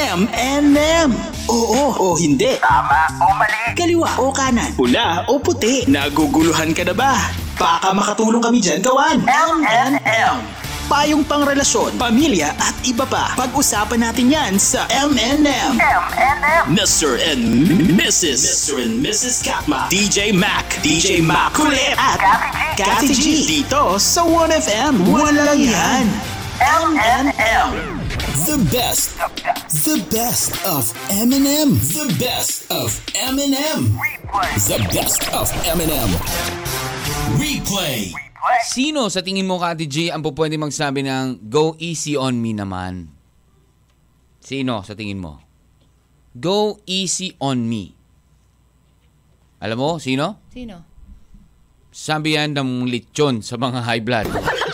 M&M. Oo o hindi. Tama o mali? Kaliwa o kanan. Pula o puti. Naguguluhan ka na ba? Baka makatulong kami dyan gawan. M&M. Payong pangrelasyon, pamilya at iba pa. Pag-usapan natin yan sa M&M. M&M. Mr. and Mrs. Mr. and Mrs. Katma. DJ Mac. DJ Mac. Kulit. At Kathy G. Dito sa 1FM. Walang yan. M&M. The best. The best of M&M. The best of M&M. Replay. The best of M&M. Replay. Sino sa tingin mo, Kati G, ang po pwede magsabi ng go easy on me naman? Sino sa tingin mo? Go easy on me. Alam mo, sino? Sino? Sabi yan ng lechon sa mga high blood.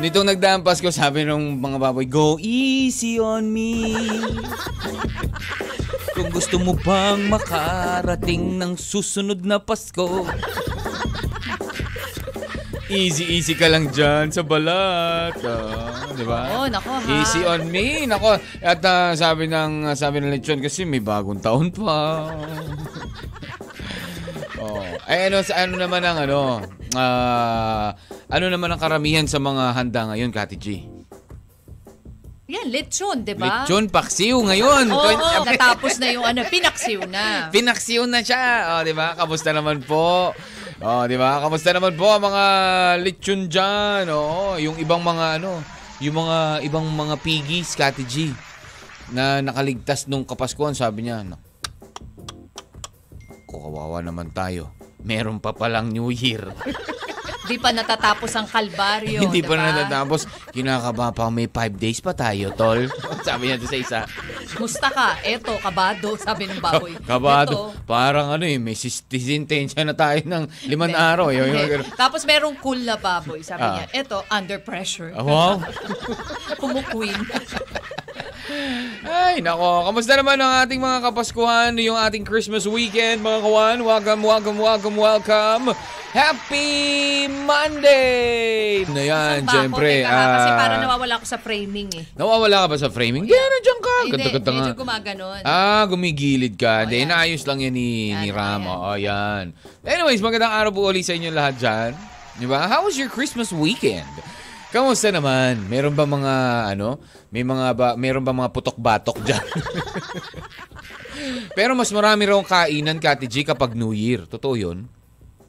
Nitong nagdaang Pasko, sabi ng mga baboy, Go easy on me. Kung gusto mo bang makarating ng susunod na Pasko. Easy, easy ka lang dyan sa balat. Ah, di ba? Oo, nako, ha? Easy on me. Nako. At ah, sabi ng sabi ng lechon kasi may bagong taon pa. oh. Ay ano sa ano naman ang ano? ah, ano naman ang karamihan sa mga handa ngayon, Kati G? Yan, lechon, di ba? Lechon paksiw ngayon. Oo, Twen- natapos na yung ano, pinaksiw na. Pinaksiw na siya. Oh, di ba? Kamusta naman po? Oh, di ba? Kamusta naman po ang mga lechon diyan? Oh, yung ibang mga ano, yung mga ibang mga piggies, Kati G, na nakaligtas nung Kapaskuhan, sabi niya, "Nak- kawawa naman tayo. Meron pa palang New Year. Di pa natatapos ang kalbaryo, Hindi di pa natatapos. Kinakaba pa may five days pa tayo, tol. sabi niya sa isa. Musta ka? Eto, kabado, sabi ng baboy. Kabado. Eto. Parang ano eh, may sisintensya na tayo ng limang araw. Yung, yung, Hindi. ganun. Tapos merong cool na baboy. Sabi Ah. niya, eto, under pressure. Ah, wow. Kumukwin. Ay, nako. Kamusta naman ang ating mga kapaskuhan, yung ating Christmas weekend, mga kawan? Welcome, welcome, welcome, welcome. Happy Monday! Na yan, syempre. Teka, kasi ah, parang nawawala ako sa framing eh. nawawala ka ba sa framing? Hindi, nandiyan ka. Hindi, Ganda-ganda nga. medyo gumaganon. Ah, gumigilid ka. Hindi, Oh, yan. inaayos lang yan ni, Yan, ni oh, Ram. yan. Oo, yan. Anyways, magandang araw po ulit sa inyo lahat dyan. Di ba? How was your Christmas weekend? Kamusta naman? Meron ba mga, ano, may mga ba, meron ba mga putok-batok dyan? Pero mas marami raw kainan, Kati G, kapag New Year. Totoo yun?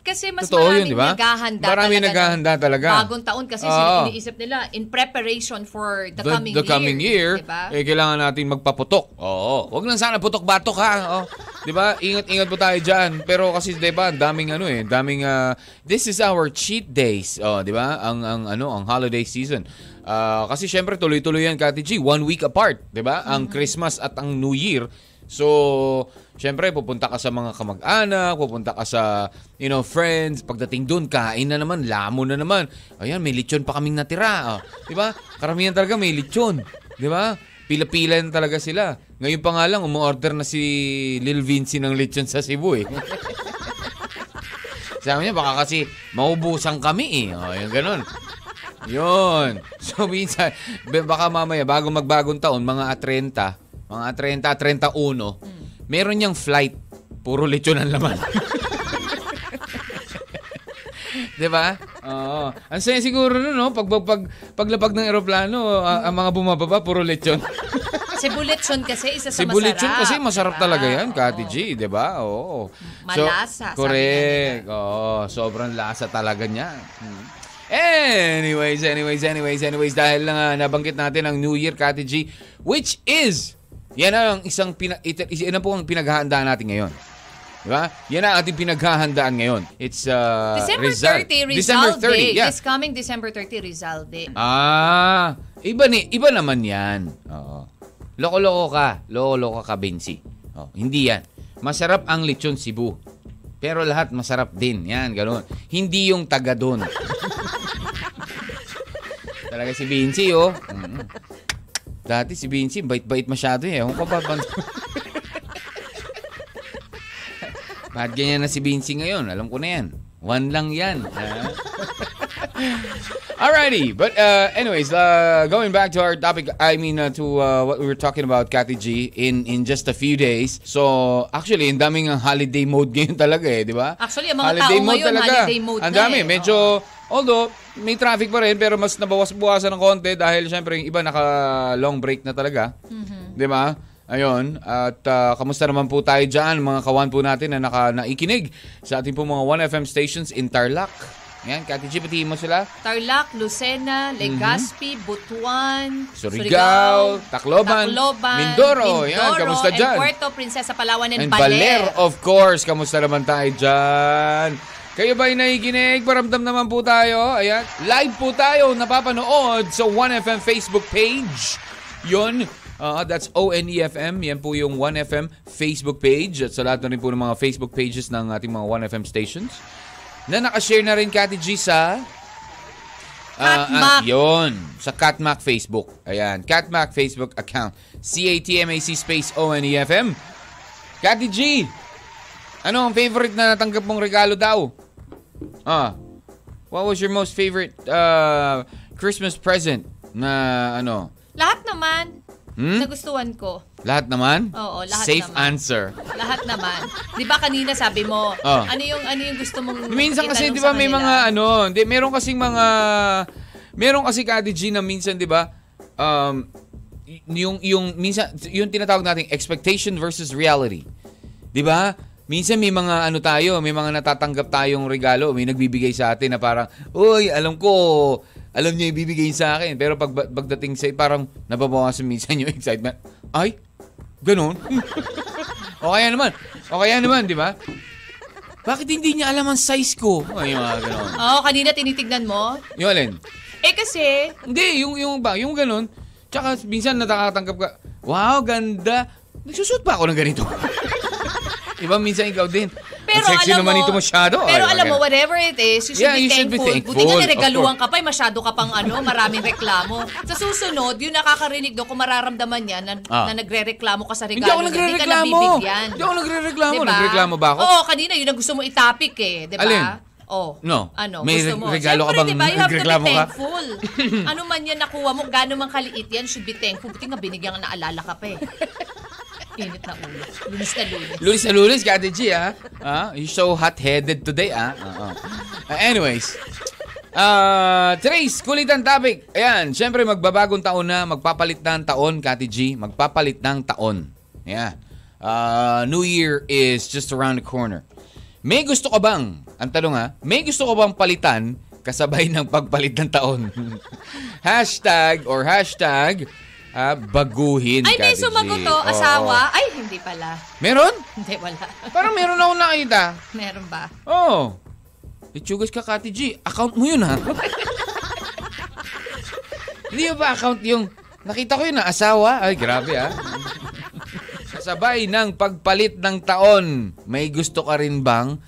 Kasi mas Totoo maraming yun, di ba? naghahanda Maraming talaga. naghahanda talaga. Bagong taon kasi Oo. sila iniisip nila in preparation for the, coming the year. coming year, Di ba? eh, kailangan natin magpaputok. Oo. Huwag lang sana putok-batok ha. Oh. 'Di ba? Ingat-ingat po tayo diyan. Pero kasi 'di ba, daming ano eh, daming ah, this is our cheat days. Oh, 'di ba? Ang ang ano, ang holiday season. Ah, kasi syempre tuloy-tuloy yan, Kati G, one week apart, 'di ba? Ang Mm-hmm. Christmas at ang New Year. So, syempre pupunta ka sa mga kamag-anak, pupunta ka sa, you know, friends. Pagdating doon, kain na naman, lamo na naman. Ayan, may lechon pa kaming natira. Oh. 'Di ba? Karamihan talaga may lechon, 'di ba? Pila-pila talaga sila. Ngayon pa nga lang, umuorder na si Lil Vinci ng lechon sa Cebu eh. Sabi niya, baka kasi maubusan kami eh. O, yung ganun. Yun. So, minsan, baka mamaya, bago magbagong taon, mga 30, mga 30, 31, meron niyang flight. Puro lechon ang laman. 'Di ba? Oo. Ang saya siguro no, no? Pag, pag, pag, paglapag ng eroplano, ah, ang mga bumababa, puro lechon. Cebu lechon kasi isa sa Si masarap. Bulechon kasi masarap Diba? talaga yan, Kati. G, di ba? Oo. Malasa, sabi correct. Oo, sobrang lasa talaga niya. Hmm. Anyways, anyways, anyways, anyways, dahil na nabanggit natin ang New Year, Kati G, which is, yan ang isang, pina, ito, yan po ang pinaghahandaan natin ngayon. Di ba? Yan ang ating pinaghahandaan ngayon. It's uh, December Rizal. 30, Rizal December 30, Day. yeah. This coming December 30, Rizal Day. Ah, iba ni, iba naman 'yan. Oo. Loko-loko ka, loko-loko ka, Bensi. Oh, hindi 'yan. Masarap ang lechon Cebu. Pero lahat masarap din. Yan, ganoon. Hindi yung taga doon. Talaga si Vinci, oh. Mm. Dati si Vinci, bait-bait masyado eh. Ewan ko ba? ba- Bakit ganyan na si Vinci ngayon? Alam ko na yan. One lang yan. ha? Alrighty, but uh, anyways, uh, going back to our topic, I mean uh, to uh, what we were talking about, Cathy G, in in just a few days. So, actually, ang daming ang holiday mode ngayon talaga eh, di ba? Actually, ang mga tao ngayon, holiday mode Ang na dami. eh. Medyo, although, may traffic pa rin, pero mas nabawas-buwasan ng konti dahil syempre yung iba naka long break na talaga. Mm-hmm. Di ba? Ayun, at uh, kamusta naman po tayo dyan, mga kawan po natin na naka, naikinig sa ating po mga 1FM stations in Tarlac. Yan, Cathy G, patiin mo sila. Tarlac, Lucena, Legazpi, Butuan, Mhm. Surigao, Tacloban, Tacloban, Mindoro. Yan, kamusta and dyan? Puerto Princesa, Palawan, and, And Baler. Baler, of course. Kamusta naman tayo dyan? Kayo ba'y nakikinig? Paramdam naman po tayo. Ayan. Live po tayo napapanood sa 1FM Facebook page. Yun. Uh, that's ONEFM. Yan po yung 1FM Facebook page. At sa lahat na rin po ng mga Facebook pages ng ating mga 1FM stations. Na nakashare na rin, Kati G, sa... Catmac. ah, yun. Sa Catmac Facebook. Ayan. Catmac Facebook account. C-A-T-M-A-C space O-N-E-F-M. Kati G, ano ang favorite na natanggap mong regalo daw? Ah, what was your most favorite uh, Christmas present na ano? Lahat naman. Hmm? Nagustuhan ko. Lahat naman? Oo, lahat Safe naman. answer. Lahat naman. 'Di ba kanina sabi mo, Oh. ano yung ano yung gusto mong Minsan kasi 'di ba may mga ano, hindi meron kasing mga meron kasi Kati G na minsan 'di ba um yung yung minsan yung tinatawag nating expectation versus reality. 'Di ba? Minsan may mga ano tayo, may mga natatanggap tayong regalo, may nagbibigay sa atin na parang, "Uy, alam ko, alam niya ibibigay sa akin." Pero pag pagdating sa parang nababawasan minsan yung excitement. Ay, ganun. o kaya naman, o kaya naman, 'di ba? Bakit hindi niya alam ang size ko? Ay, mga ganun. Oo, kanina tinitignan mo. Yung alin? Eh kasi, Hindi, yung, yung ba, yung ganun. Tsaka minsan natakatanggap ka, wow, ganda. Nagsusot pa ako ng ganito. Iba minsan ikaw din. pero Ang sexy alam naman mo, ito masyado. Pero Ay, alam mo, whatever it is, you should, Yeah, be, you should be thankful. Buti thankful, nga niregaluhan ka pa, eh, masyado ka pang ano, maraming reklamo. Sa susunod, yung nakakarinig doon, kung mararamdaman niya na, Ah. na nagre-reklamo ka sa regalo, Hindi ako nagre-reklamo. Hindi ka. Hindi ako nagre-reklamo. Diba? Nagreklamo ba ako? Oo, kanina yun ang gusto mo itapik eh, di ba? Alin? Oh. No. Ano, May gusto mo. regalo ka Siyempre, bang diba, you have to be ka? thankful. ano man yan nakuha mo, gano'n man kaliit yan, should be thankful. Buti nga binigyan nga naalala ka pa eh. Init na ulo. Lunis na lunis. Lulis na lulis, Kati G, ah. ah you're so hot-headed today, ah. Oo. Uh, anyways, uh, today's kulitan topic. Ayan, syempre magbabagong taon na, magpapalit na ang taon, Kati G. Magpapalit ng taon. Yeah. Uh, New Year is just around the corner. May gusto ka bang, ang tanong ha, may gusto ka bang palitan kasabay ng pagpalit ng taon? hashtag or hashtag ah, baguhin, Ay, may Kati G. sumagot to, Oo. asawa. Ay, hindi pala. Meron? Hindi, wala. Parang meron ako nakita. Meron ba? Oo. Oh. Itsugas ka, Kati G. Account mo yun, ha? Hindi ba account yung... Nakita ko yun na asawa. Ay, grabe, ha? Kasabay ng pagpalit ng taon, may gusto ka rin bang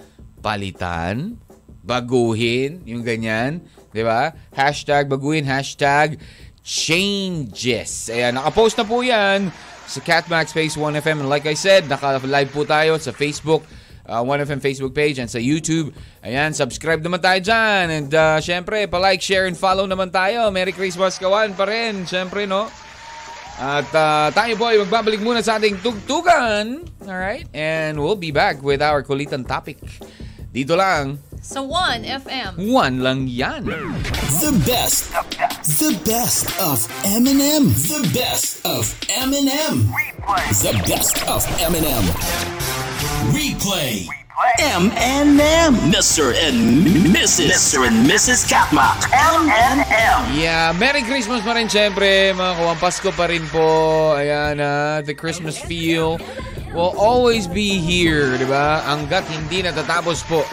palitan? Baguhin? Yung ganyan? Di ba? Hashtag baguhin, hashtag changes. Ayan, nakapost na po yan sa Catmax Space 1FM. And like I said, naka-live po tayo sa Facebook, uh, 1FM Facebook page and sa YouTube. Ayan, subscribe naman tayo dyan. And uh, syempre, pa-like, share, and follow naman tayo. Merry Christmas kawan pa rin. Syempre, no? At uh, tayo po ay magbabalik muna sa ating tugtugan. Alright? And we'll be back with our kulitan topic. Dito lang, Sa 1FM. one lang yan. The best. The best of Eminem. The best of Eminem. The best of Eminem. Replay. M&M. Mr. and Mrs. Mr. and Mrs. Katma. M&M. Yeah, Merry Christmas pa rin syempre, mga kuwang Pasko pa rin po. Ayan, ah, the Christmas feel will always be here, di ba? Hanggat hindi natatapos po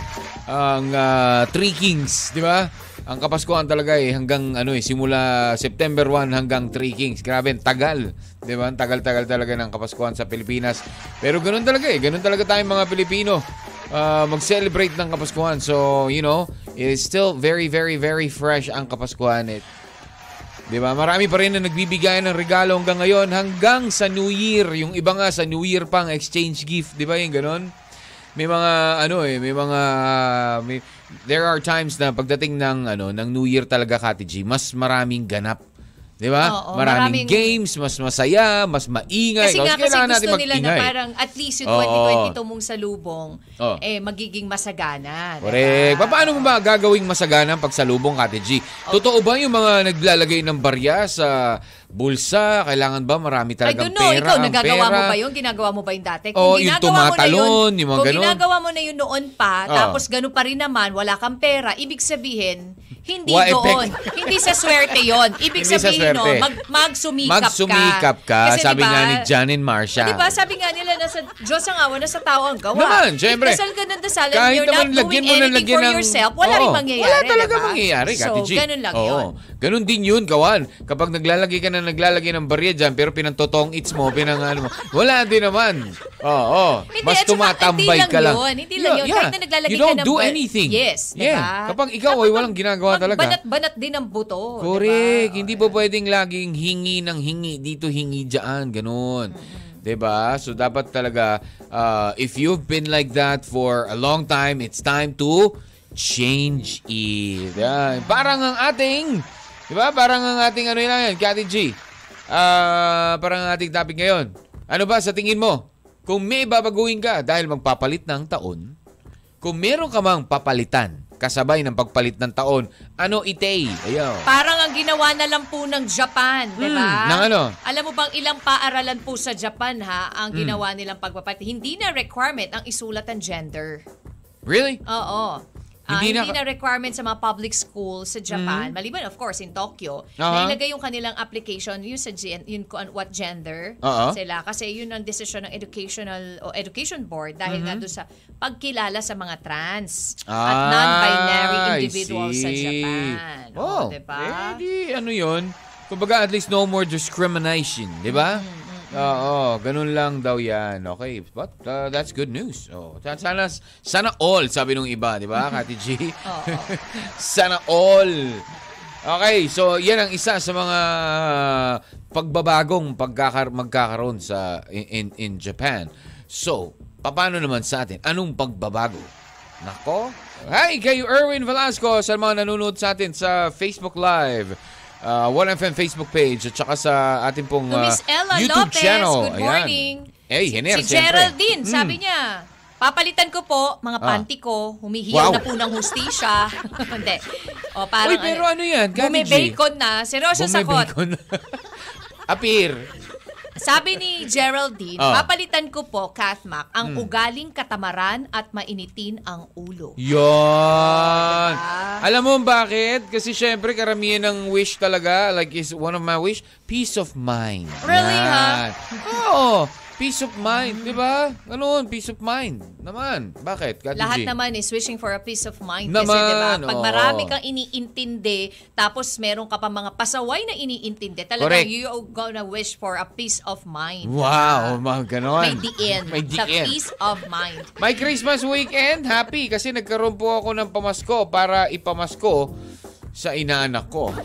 ang ah, Three Kings, di ba? Ang Kapaskuhan talaga eh, hanggang ano eh, simula September 1 hanggang Three Kings. Grabe, tagal. Di ba? Tagal-tagal talaga ng Kapaskuhan sa Pilipinas. Pero ganun talaga eh, ganun talaga tayong mga Pilipino. ah, mag-celebrate ng Kapaskuhan. So, you know, it is still very, very, very fresh ang Kapaskuhan. It, Di ba? Marami pa rin na nagbibigay ng regalo hanggang ngayon, hanggang sa New Year. Yung iba nga sa New Year pang exchange gift, di ba? Yung ganon. May mga ano eh, may mga may, there are times na pagdating ng ano ng New Year talaga Kati G, mas maraming ganap. 'Di ba? Oo, maraming, maraming- games, mas masaya, mas maingay. Kasi nga kasi gusto natin nila na parang at least yung Oo. 2022 mong salubong Oo. eh magiging masagana. Correct. diba? Paano mo ba gagawing masagana ang pagsalubong, Kati G? Totoo ba yung mga naglalagay ng barya sa bulsa? Kailangan ba marami I talagang don't know, pera? ikaw nagagawa pera? mo ba yun? Ginagawa mo ba yun dati? Oo, yung ginagawa mo na tumatalon, yung mga kung ganun. ginagawa mo na yun noon pa, Oo. tapos ganun pa rin naman, wala kang pera, ibig sabihin, hindi Wa doon. effect. hindi sa swerte yon. Ibig Hindi sa sabihin, no, mag, magsumikap, Magsumikap ka. Kasi sabi diba, nga ni Janin Marsha. Di ba, sabi nga nila, nasa Diyos ang awa, nasa tao ang gawa. Naman, syempre. Dasal ka ng dasal, and Kahit you're not naman doing lagyan mo na anything lagyan for ng... yourself, wala Oo, rin mangyayari, Wala talaga diba? mangyayari, So, Kati G. ganun lang Oo. yun. Ganun din yun, kawan. Kapag naglalagay ka na naglalagay ng barya dyan, pero pinantotong its mo, pinang ano mo, wala din naman. Oo. Hindi, Mas saka, tumatambay ka lang. yun, hindi lang yun. Kahit na naglalagay you don't ka ng do bar- anything. Yes, diba? Yeah. Kapag ikaw ay walang ginagawa talaga. Banat-banat din ang buto. Correct. diba? Hindi po pwedeng laging hingi ng hingi dito, hingi dyan. Ganun. 'Di ba? So dapat talaga uh, if you've been like that for a long time, it's time to change it. Yan. Parang ang ating 'di ba? Parang ang ating ano lang yan, Kati G. Ah, parang ang ating topic ngayon. Ano ba sa tingin mo? Kung may babaguhin ka dahil magpapalit ng taon, kung meron ka mang papalitan kasabay ng pagpalit ng taon, ano ite? Ayaw. Parang ang ginawa na lang po ng Japan, di ba? Hmm, ng ano? Alam mo bang ilang paaralan po sa Japan ha, ang Hmm. ginawa nilang pagpapalit. Hindi na requirement ang isulat ang gender. Really? Oo. Ah, Hindi hindi, na- na, requirement sa mga public schools sa Japan. Maliban, of course, in Tokyo. Aha. Na ilagay yung kanilang application, yun sa gen, yun kung what gender Oo. sila. Kasi yun ang decision ng educational o education board dahil nga doon sa pagkilala sa mga trans at Ah, non-binary I individuals sa. Japan. Oh, Oh, diba? Eh, di, ano yun? Kumbaga, at least no more discrimination, di ba? Mm-hmm, Oo, ganun lang daw yan. Okay, but uh, that's good news. Oh, sana, sana all, sabi nung iba, di ba, Kati G? Oo. sana all. Okay, so yan ang isa sa mga pagbabagong pagkakar magkakaroon sa in, in, in Japan. So, paano naman sa atin? Anong pagbabago? Nako. Hi, kayo Erwin Velasco sa mga nanonood sa atin sa Facebook Live. Uh, 1FM Facebook page at saka sa ating pong uh, Miss Ella YouTube Lopez, channel. good Ayan. morning. Eh, Hiner, si siyempre. Geraldine, Hmm. sabi niya, papalitan ko po mga Ah. panty ko, humihiyaw Wow. na po ng hustisya. Hindi. O parang Uy, pero ano yan, Kati G? Bumibacon na. Seryoso sakot. Bumibacon. Appear. Sabi ni Geraldine, Ah. papalitan ko po, Kathmak, ang Hmm. ugaling katamaran at mainitin ang ulo. Yon. Diba? Alam mo bakit? Kasi syempre karamihan ng wish talaga, like is one of my wish, peace of mind. Really, Yan. Oo. Peace of mind, di ba? Ganun, peace of mind. Naman. Bakit? Kati Lahat G? naman is wishing for a peace of mind. Naman, kasi diba, pag oo. marami kang iniintindi, tapos meron ka pa mga pasaway na iniintindi, talagang Correct. you gonna wish for a peace of mind. Wow, mga ganon. May diin. May Sa diin. peace of mind. My Christmas weekend, happy kasi nagkaroon po ako ng pamasko para ipamasko sa inaanak ko.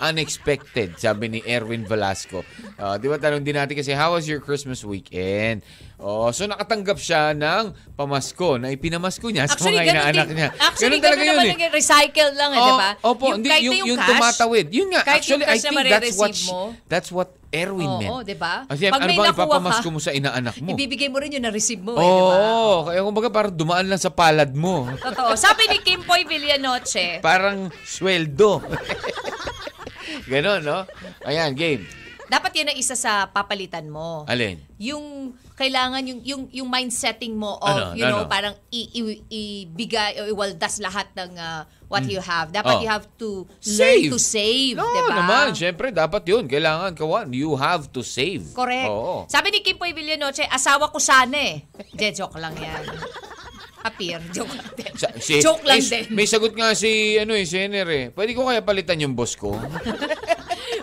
Unexpected, sabi ni Erwin Velasco. Ah, di ba tanong din natin kasi, how was your Christmas weekend? Oh, so nakatanggap siya ng pamasko na ipinamasko niya sa Actually, mga ganun inaanak din. niya. Actually, Ganun talaga ganun yun naman eh. yung recycle lang, eh, Oh, di ba? Opo, Yung hindi, yung, yung, cash, tumatawid. Yun nga, kahit actually, yung I think that's what, mo, that's what Erwin Oo, meant. di ba? Kasi Pag ano bang ipapamasko ka, mo sa inaanak mo? ibibigay mo rin yung na-receive mo, eh, Oo, di ba? kaya kumbaga parang dumaan lang sa palad mo. Totoo. Sabi ni Kim Poy Villanoche, Parang sweldo. Ganon, no? Ayan, game. dapat yan ang isa sa papalitan mo. Alin? Yung kailangan yung yung yung mind setting mo of Ano, you know ano? parang i, i- ibigay o iwaldas lahat ng uh, what you have. Dapat Oh. you have to Save. learn to save, No, 'di ba? naman. Siyempre, dapat yun. Kailangan, kawan. You have to save. Correct. Oo. Sabi ni Kim Poy Villanoche, asawa ko sana eh. De, joke lang yan. Appear, joke lang din. Sa- si- joke lang may, din. May sagot nga si, ano eh, si Henry eh. Pwede ko kaya palitan yung boss ko?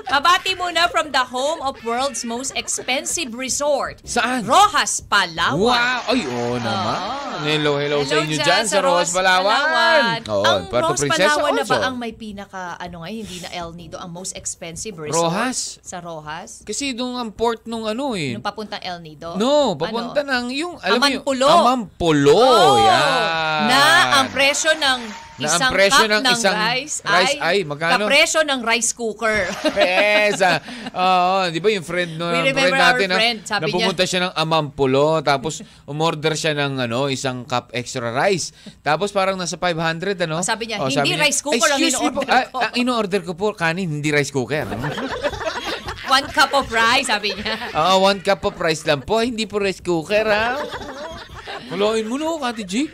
Mabati muna from the home of world's most expensive resort. Saan? Rojas, Palawan. Wow! Ay, oo naman. Hello, hello, sa inyo dyan dyan sa Rojas, Palawan. Oo, ang Puerto Rojas Princesa Palawan na ba also. ang may pinaka, ano nga, hindi na El Nido, ang most expensive resort? Rojas? Sa Rojas? Kasi doon ang port nung ano eh. Nung papuntang El Nido? No, papunta Ano? ng yung, alam mo yung, Amampulo. Amampulo. Oh, yan. Na ang presyo ng Na ang presyo cup ng ng, isang rice, rice ay, ay, magkano? kapresyo ng rice cooker. Yes. ah. Oo, di ba yung friend, no, We friend natin our na, friend, sabi na pumunta siya ng Amampulo, tapos umorder siya ng ano, isang cup extra rice. Tapos parang nasa 500, ano? Sabi niya, Oh, "Hindi rice cooker ang "Excuse me po, in-order ah, ko." Ang in-order ko po, kanin, hindi rice cooker. One cup of rice, sabi niya. Oo, one cup of rice lang po, hindi po rice cooker, ha? Kuloin mo no, Kati G.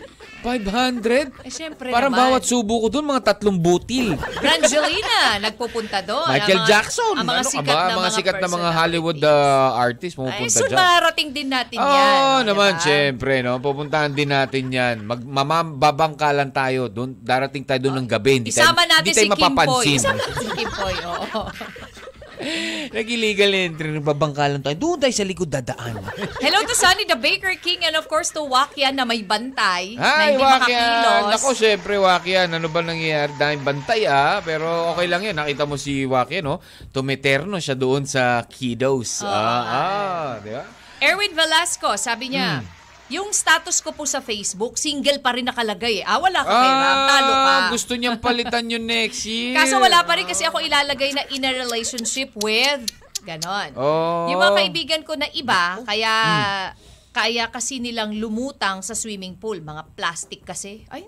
500? Eh, syempre Parang naman. bawat subo ko doon, mga tatlong butil. Brangelina, nagpupunta doon. Michael Ang mga- Jackson. Ang mga ano ka sikat ba? na mga, mga sikat na mga Hollywood uh, artists Ay, pumupunta soon dyan. mararating din natin Oo, yan. oh, naman, diba? syempre, no? Pupuntahan din natin yan. Mag, mamababangkalan tayo doon. Darating tayo doon ng gabi. Hindi Isama tayo, natin hindi tayo si Kim Poy. mapapansin. Isama natin si Kim Poy, oo. Nag-illegal entry, babangkalan tayo. Doon tayo sa likod dadaan. Hello to Sunny the Baker King and of course to Wakyan na may bantay na Ay, hindi Wakyan! makakilos. Ako, syempre, Wakyan. Ano ba nangyayari? Dahil bantay, ah. Pero okay lang yan. Nakita mo si Wakyan, no? Tumeterno siya doon sa kiddos. Oo, ah, ah, di ba? Erwin Velasco, sabi niya, Hmm. Yung status ko po sa Facebook, single pa rin nakalagay eh. Ah, wala ka kay Ram, talo ka. Ah, gusto niyang palitan yun next year. Kaso wala pa rin kasi ako ilalagay na in a relationship with ganon. Oh. Yung mga kaibigan ko na iba, kaya kaya kasi nilang lumutang sa swimming pool. Mga plastic kasi. Ay.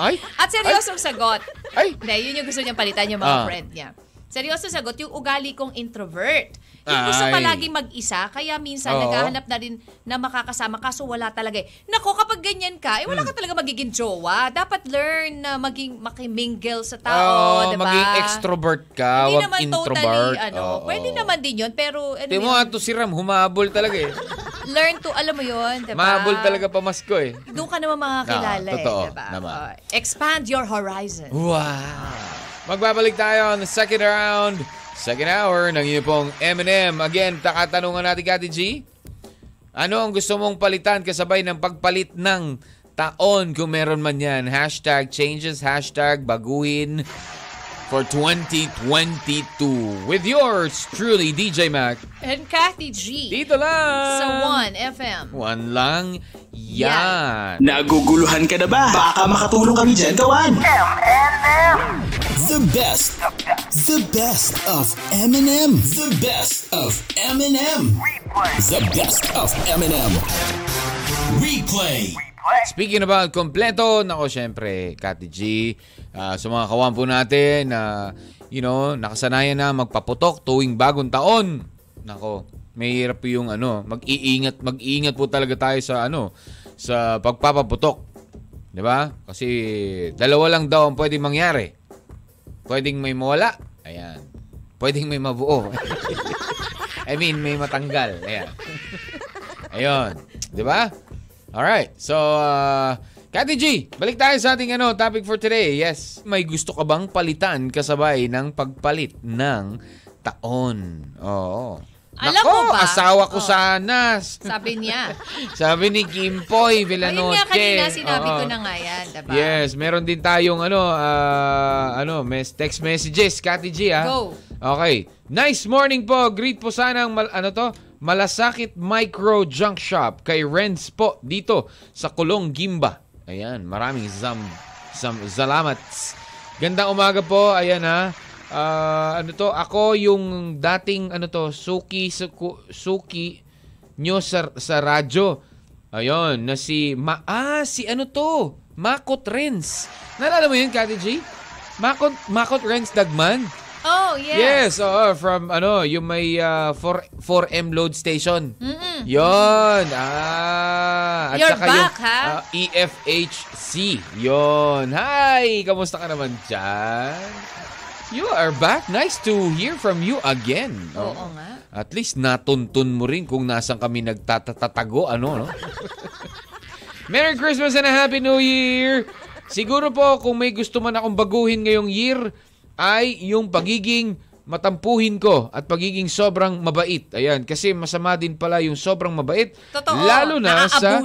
Ay? At seryosong sagot. Ay! Hindi, yun yung gusto niyang palitan yung mga Ah. friend niya. Seryosong sagot, yung ugali kong introvert. Yung gusto Ay. palagi mag-isa, kaya minsan Oo. naghahanap na rin na makakasama, kaso wala talaga eh. Nako, kapag ganyan ka, eh wala Hmm. ka talaga magiging jowa. Dapat learn na maging makimingle sa Oo, tao, diba? maging extrovert ka, Hindi wag naman introvert. totally, ano, Oo. pwede naman din yun, pero ano Tingnan mo yun, nga to si Ram, humabol talaga eh. learn to, alam mo yun, diba? Mahabol talaga pamasko eh. Doon ka naman makakilala Ah, totoo, eh, diba? naman. Oh, expand your horizon. Wow! Magbabalik tayo on the second round, second hour ng inyo pong M&M. Again, takatanungan natin, Kati G. Ano ang gusto mong palitan kasabay ng pagpalit ng taon kung meron man yan? Hashtag changes, hashtag baguhin for 2022. With yours, truly, DJ Mac. And Kathy G. Dito lang! Sa 1FM. One lang yan. Naguguluhan ka na ba? Baka makatulong kami dyan gawan. M&M. The best. The best of M&M. The best of. Replay. The best of M&M. Replay. Speaking about kompleto, nako syempre, Kati G, ah, sa mga kawampo natin na, you know, nakasanayan na magpaputok tuwing bagong taon. Nako, may hirap yung ano, mag-iingat, mag-iingat po talaga tayo sa ano, sa pagpapaputok. 'Di ba? Kasi dalawa lang daw ang pwedeng mangyari. Pwedeng may mawala. Ayan. Pwedeng may mabuo. I mean, may matanggal. Ayan. Ayun. 'Di ba? Alright. So, uh, Kati G, balik tayo sa ating ano, topic for today. Yes. May gusto ka bang palitan kasabay ng pagpalit ng taon? Oo. Alam Nako, mo ba? asawa ko Oh. sana. Sabi niya. Sabi ni Kim Poy Ayun Villanoche. nga kanina sinabi Oo. ko na nga yan, diba? Yes, meron din tayong ano, ah, ano, mes text messages, Kati G, ah. Go. Okay. Nice morning po. Greet po sana ang mal- ano to? Malasakit Micro Junk Shop kay Renz po dito sa Kulong Gimba. Ayan, maraming zam, zam salamat. Gandang umaga po. Ayan ha. Ah, ano to? Ako yung dating ano to, Suki Suku, Suki nyo sa, sa radyo. Ayun, na si Ma ah, si ano to? Makot Renz. Nalala mo yun, Kati G? Makot, Makot Renz Dagman. Oh, yes. Yes, oo, from ano, yung may uh, 4, 4M load station. Mm-mm. Yon. Ah, at You're saka back, yung ha? ah, EFHC. Yon. Hi, kamusta ka naman dyan? You are back. Nice to hear from you again. Oo Oh. nga. At least natuntun mo rin kung nasan kami nagtatatago, ano, no? Merry Christmas and a Happy New Year! Siguro po kung may gusto man akong baguhin ngayong year ay yung pagiging matampuhin ko at pagiging sobrang mabait. Ayan, kasi masama din pala yung sobrang mabait. Totoo, Lalo na sa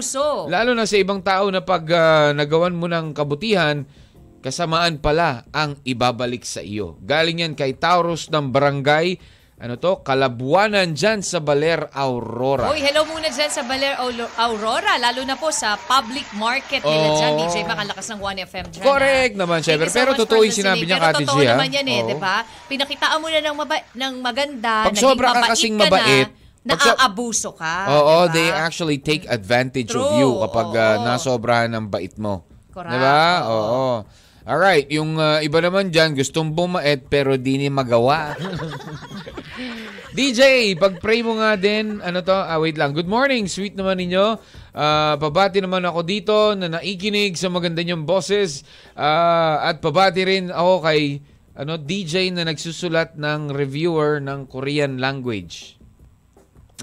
lalo na sa ibang tao na pag ah, nagawan mo ng kabutihan, kasamaan pala ang ibabalik sa iyo. Galing yan kay Taurus ng Barangay ano to, Kalabuanan dyan sa Baler, Aurora. Uy, hello muna dyan sa Baler Auro- Aurora, lalo na po sa public market nila Oo. dyan. DJ, baka lakas ng 1FM dyan. Correct ha? naman, you so Pero totoo yung sinabi niya, Kati totoo G, ha? naman yan eh, Oo. di ba? Pinakitaan mo na ng, maba- ng maganda, Pag sobra ka mabait kasing ka na, mabait, so- naaabuso ka. Oo, di ba? they actually take advantage of True, you kapag oo. nasobrahan ng bait mo. Correct, Di ba? oo. Oo. Alright, yung ah, iba naman dyan, gustong bumait pero di ni magawa. DJ, pag-pray mo nga din, ano to, ah, wait lang. Good morning, sweet naman ninyo. Ah, pabati naman ako dito na naikinig sa maganda niyong boses. Ah, at pabati rin ako kay ano, DJ na nagsusulat ng reviewer ng Korean language.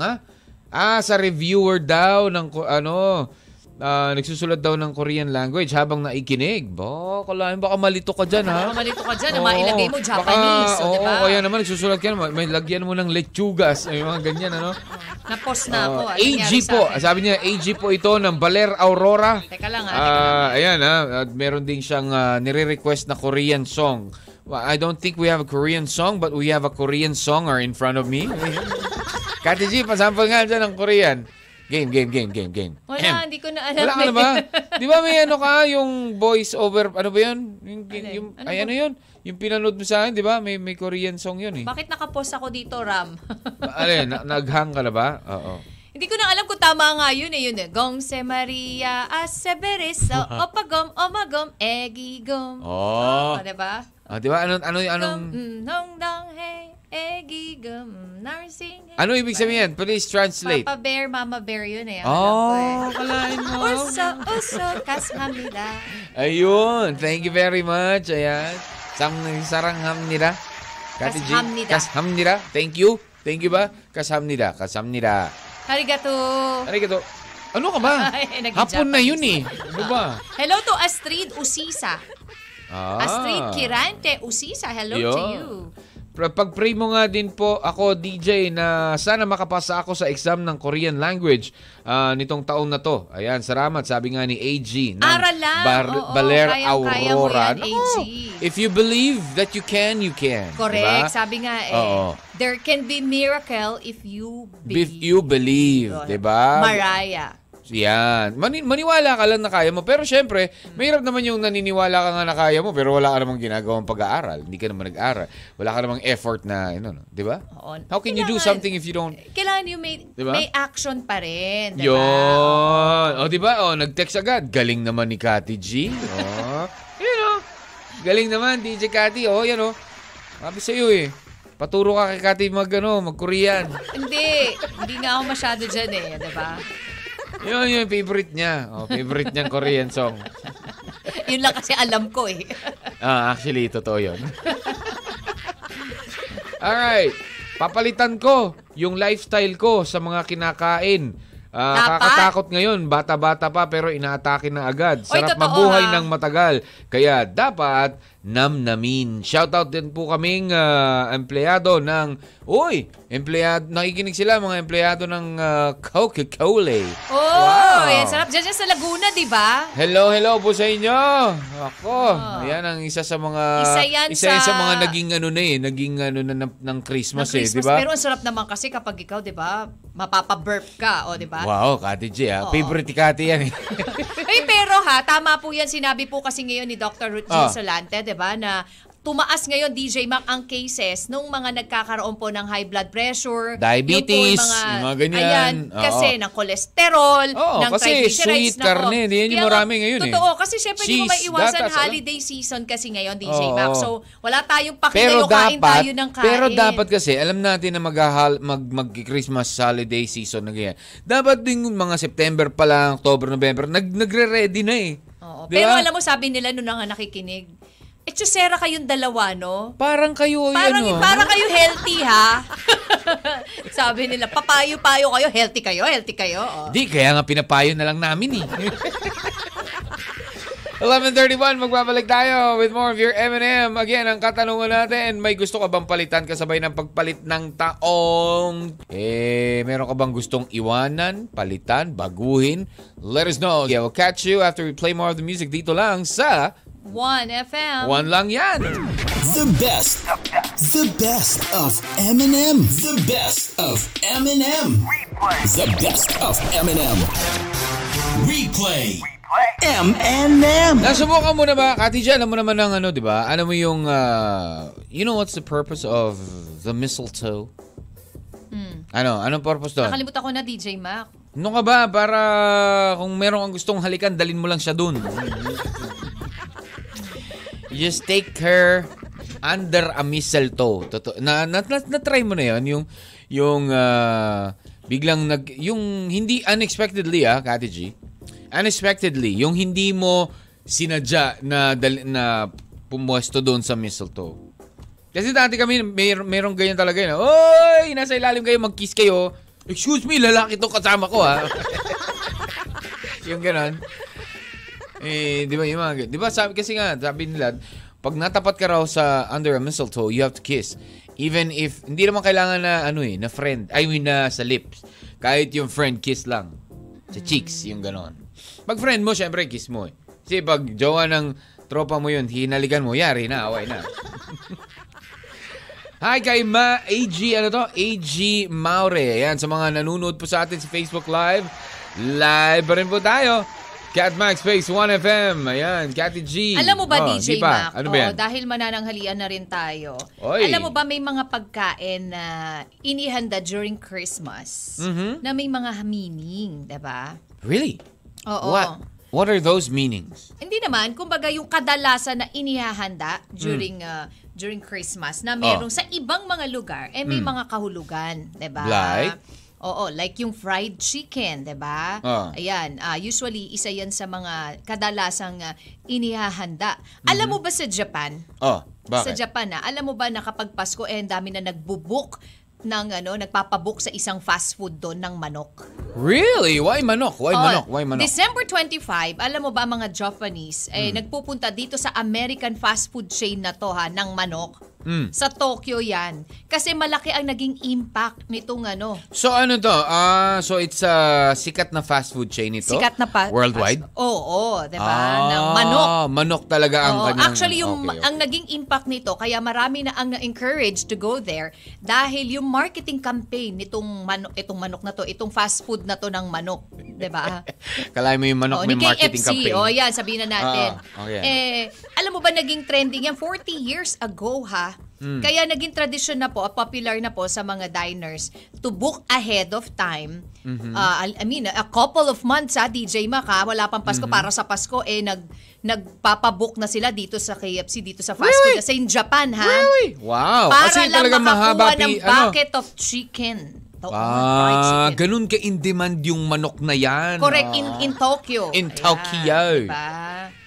Ha? Ah, sa reviewer daw ng ano, ah, nagsusulat daw ng Korean language habang naikinig. Ba, kalahin baka malito ka dyan, ha? Baka malito ka dyan, Oo. mailagay mo Japanese, Baka, o, di ba? Oo, kaya naman nagsusulat ka naman. May lagyan mo ng lechugas. Ay, mga ganyan, ano? Na-post na ako. Ah, Ano AG po. akin? Sabi niya, AG po ito ng Baler Aurora. Teka lang, ha? Teka lang. Ah, ayan ha, at meron din siyang ah, nire-request na Korean song. Well, I don't think we have a Korean song, but we have a Korean songer in front of me. Kati G, pasample nga dyan ng Korean. Game, game, game, game, game. Wala, Ahem. hindi ko na alam. Wala ka na ba? Di ba may ano ka, yung voice over, ano ba yun? Yung, Alin? yung, Ano ay, ba? ano yun? Yung pinanood mo sa akin, di ba? May, may Korean song yun eh. Bakit nakapost ako dito, Ram? Alin, na, naghang ka na ba? Oo. Hindi ko na alam kung tama nga yun eh. Yun eh. Gong se Maria asebereso opagom omagom egigom. Oh. Oh, diba? Ah, di ba? Ano, ano, anong, Gom nong dang hey egigom narsing hey. ano ibig sabihin? Please translate. Papa Bear, Mama Bear yun eh. Ang Oh, eh. kalain mo. Uso, uso, kashamida. Ayun, thank you very much. Ayan. Sam sarangham nila. Kati G. Kashamnida. Kashamnida. Thank you. Thank you ba? Kashamnida. Kashamnida. Arigato. Arigato. Ano ka ba? Hapon na yun eh. Ano ba? Hello to Astrid Usisa. Ah. Astrid Kirante Usisa. Hello Yo. to you. Pra- Pag-pray mo nga din po ako, DJ, na sana makapasa ako sa exam ng Korean language ah, nitong taon na to. Ayan, salamat. Sabi nga ni AG ng Aral lang. Oo, Baler kayang-kaya mo Aurora. yan, Naku, AG. If you believe that you can, you can. Correct. Diba? Sabi nga eh, Oo. there can be miracle if you If believe. you believe, Yun. 'di ba? Mariah. Yan. Mani- maniwala ka lang na kaya mo. Pero syempre, mahirap naman yung naniniwala ka nga na kaya mo pero wala ka namang ginagawang pag-aaral. Hindi ka naman nag-aaral. Wala ka namang effort na, ano, no? di ba? Oo. How can you do Kailangan- something if you don't... Kailangan yung may, Diba? may action pa rin. Diba? Yun. O, di ba? O, nag-text agad. Galing naman ni Kati G. O. Yun, o. Galing naman, DJ Kati. O, yan, o. Sabi sa'yo, eh. Paturo ka kay Kati mag, ano, mag-Korean. Hindi. Hindi nga ako masyado dyan eh. Diba? Yun, yun, favorite niya. O, favorite niyang Korean song. Yun lang kasi alam ko eh. Ah, actually, totoo yun. Alright. Papalitan ko yung lifestyle ko sa mga kinakain. Dapat. kakatakot ngayon, bata-bata pa pero inaatake na agad. Oy, Sarap totoo, mabuhay ha? ng matagal. Kaya dapat namnamin. Shoutout din po kaming ah, empleyado ng... Uy! Empleyado, nakikinig sila mga empleyado ng ah, Coca-Cola. Oh, Wow. yan. Sarap dyan, dyan sa Laguna, di ba? Hello, hello po sa inyo. Ako, Oh. yan ang isa sa mga Isa yan isa sa- sa mga naging ano na eh, naging ano na ng, ng Christmas, Ng Christmas. eh, di ba? Pero ang sarap naman kasi kapag ikaw, di ba, mapapaburp ka, o di ba? Wow, Kati G, ah. Oo. Favorite ni Kati yan eh. Eh, pero ha, tama po yan. Sinabi po kasi ngayon ni Dr. Ruth Ah. Solante, di ba, na tumaas ngayon, DJ Mac, ang cases nung mga nagkakaroon po ng high blood pressure. Diabetes, yung, po yung mga ganyan. Ayan, Oo. kasi ng kolesterol, Oo, ng kasi triglycerides. sweet karne, nako. yan yung marami nga, ngayon eh. Totoo, kasi syempre hindi mo Cheese, maiwasan gatas, ano? holiday season kasi ngayon, DJ Oo. Mac. So, wala tayong pakilayo, kain tayo ng kain. pero dapat kasi, alam natin na maghahal, mag, mag-Christmas holiday season na ganyan. Dapat din mga September pa lang, October, November, nag, nagre-ready na eh. Oo. Di Pero alam mo, sabi nila nung nakikinig, Etchosera kayong dalawa, no? Parang kayo, Parang, oh. parang kayo healthy, ha? Sabi nila, papayo-payo kayo, healthy kayo, healthy kayo. Oh. Di, kaya nga pinapayo na lang namin eh. 11.31, magbabalik tayo with more of your M&M. Again, ang katanungan natin, may gusto ka bang palitan kasabay ng pagpalit ng taong? Eh, meron ka bang gustong iwanan, palitan, baguhin? Let us know. Yeah, we'll catch you after we play more of the music dito lang sa 1FM. One Lang Yan. The best. The best of Eminem. The best of Eminem. Replay. The best of Eminem. Replay. Replay. M&M. Nasubukan mo na ba, Kati Jan, alam mo naman ng ano, di ba? Ano mo yung, uh, you know what's the purpose of the mistletoe? Ano? Anong purpose doon? Nakalimutan ko na DJ Mac. Ano ka ba? Para kung meron kang gustong halikan, dalin mo lang siya dun. You just take her under a mistletoe. Totoo. Na, na, na, na-try mo na yan. Yung, yung ah, biglang nag, yung hindi unexpectedly ah, Kati G. Unexpectedly, yung hindi mo sinadya na, dal, na pumuesto doon sa mistletoe. Kasi dati kami, may, merong ganyan talaga yun. Oy, nasa ilalim kayo, mag-kiss kayo. Excuse me, lalaki to kasama ko ha. yung ganon. Eh, di ba yung mga, di ba sabi kasi nga, sabi nila, pag natapat ka raw sa under a mistletoe, you have to kiss. Even if, hindi naman kailangan na, ano eh, na friend, I mean na sa lips. Kahit yung friend kiss lang. Sa cheeks, yung ganon. Pag friend mo, syempre, kiss mo eh. Kasi pag jowa ng tropa mo yun, hinaligan mo, yari na, away na. Hi kay Ma AG ano to? AG Maure. Ayan sa mga nanonood po sa atin sa Facebook Live. Live pa rin po tayo. Cat Max Face 1FM. Ayan, Cathy G. Alam mo ba, Oh, DJ? Mac? Ano ba yan? Oo, dahil manananghalian na rin tayo. Oy. Alam mo ba, may mga pagkain na inihanda during Christmas Mhm. na may mga meaning, 'di ba? Really? Oo. What? What are those meanings? Hindi naman, kumbaga yung kadalasan na inihahanda during Hmm. uh, during Christmas na merong sa ibang mga lugar, eh may mga kahulugan, 'di ba? Oh. Like? Oo, like yung fried chicken, 'di ba? Ah. Ayan, ah, usually isa 'yan sa mga kadalasang uh, inihahanda. Alam mo ba sa Japan? Oh, Sa bakit? Japan na, alam mo ba na kapag Pasko eh ang dami na nagbubook ng ano, nagpapabook sa isang fast food doon ng manok. Really? Why manok? Why Oo. manok? Why manok? December 25, alam mo ba mga Japanese, eh, nagpupunta dito sa American fast food chain na to ha, ng manok. Hmm. Sa Tokyo yan. Kasi malaki ang naging impact nitong ano. So ano to? Ah, so it's a sikat na fast food chain ito? Sikat na pa. Worldwide? Oo, di ba? Ah, ng manok. Manok talaga ang Oo, kanyang... actually, yung Okay, okay. ang naging impact nito, kaya marami na ang na-encourage to go there dahil yung marketing campaign nitong manok, itong manok na to, itong fast food na to ng manok, 'di ba? Kalahin mo yung manok Oh, may marketing KFC. campaign. Oh, yan, sabihin na natin. Ah, okay. Eh, alam mo ba naging trending yan 40 years ago ha? Hmm. Kaya naging tradition na po, popular na po sa mga diners to book ahead of time. Mm-hmm. Uh, I mean, a couple of months ha, DJ Mac ha, wala pang Pasko Mm-hmm. para sa Pasko eh nag nagpapabook na sila dito sa KFC, dito sa fast Really? food kasi in Japan ha. Really? Wow. Para Kasi lang talaga mahaba makakuha ng ano? bucket of chicken. To- fried Ah, ganun ka in demand yung manok na yan. Correct, in, Ah. in Tokyo. In Ayan, Tokyo. diba?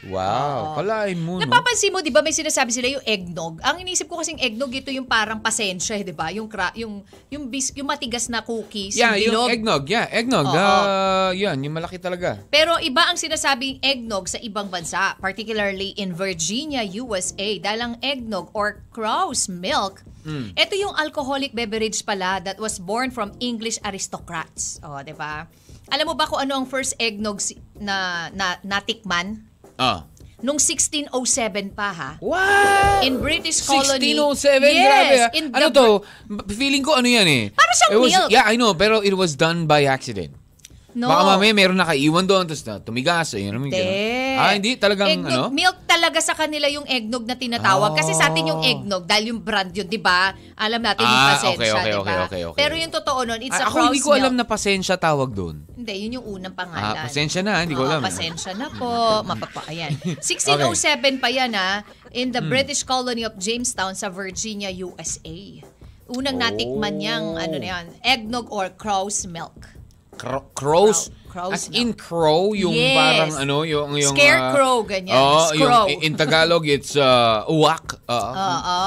Wow, Oo. kalahin mo, no? Napapansin mo, di ba, may sinasabi sila yung eggnog. Ang inisip ko kasing eggnog, ito yung parang pasensya, eh, di ba? Yung, cra- yung, yung, bis- yung matigas na cookies, Yeah, yung yung bilog. eggnog. Yeah, eggnog. Oo. Ah, yan, yung malaki talaga. Pero iba ang sinasabing eggnog sa ibang bansa, particularly in Virginia, USA. Dahil ang eggnog or crow's milk, Hmm. ito yung alcoholic beverage pala that was born from English aristocrats. O, di ba? Alam mo ba kung ano ang first eggnog na, na natikman? Ah. Nung 1607 pa ha? What? In British colony. 1607, yes, grabe in Ano to? Feeling ko ano yan eh. Para siyang It was- milk. Yeah, I know. Pero it was done by accident. No. Baka mamaya meron nakaiwan doon, tapos na, tumigas. Ayun, Hindi. ganun. Ah, hindi? Talagang eggnog, ano? Milk talaga sa kanila yung eggnog na tinatawag. Kasi sa atin yung Oh. eggnog, dahil yung brand yun, di ba? Alam natin yung Ah, pasensya, okay, okay, di ba? okay, okay, okay. Pero yung totoo nun, it's Ah, a ako hindi ko alam milk. na pasensya tawag doon. Hindi, yun yung unang pangalan. Ah, pasensya na, hindi ko alam. eh. pasensya na po. Mapapa, ayan. 1607 pa yan ha, in Hmm. the British colony of Jamestown sa Virginia, USA. Unang natikman niyang, Oh. ano na yan, eggnog or crow's milk. Cro- crows? Crow- crow's As in crow, yung Yes. parang ano, yung... yung Scarecrow, ah, ganyan. Oo, Scrow. yung in Tagalog, it's uh, uwak. Uh, Oo,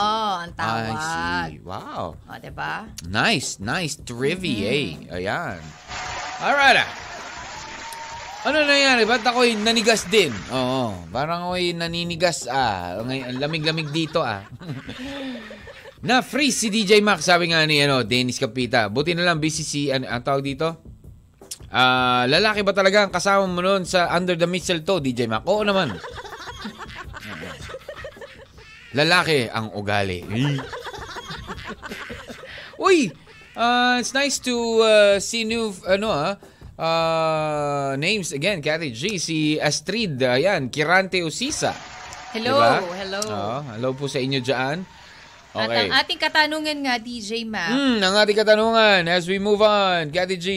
ang I tawag. see. Wow. O, diba? Nice, nice trivia. Mm-hmm. Ayan. Alright. ah. Ano nangyari? Ba't ako'y nanigas din? Oo. Parang ako'y naninigas ah. Ngay- ang lamig-lamig dito ah. na free si DJ Max sabi nga ni ano, Dennis Capita. Buti na lang busy si ano, ang tawag dito? Ah, lalaki ba talaga ang kasama mo noon sa Under the Mistletoe, DJ Mac? Oo naman. lalaki ang ugali. Uy, uh, it's nice to uh, see new ano ah uh, names again. Cathy G, si Astrid, ayan, Kirante Usisa. Hello, Diba? hello. Oo, hello po sa inyo dyan. At Okay. ang ating katanungan nga, DJ Mac, Hmm, ang ating katanungan as we move on. Cathy G.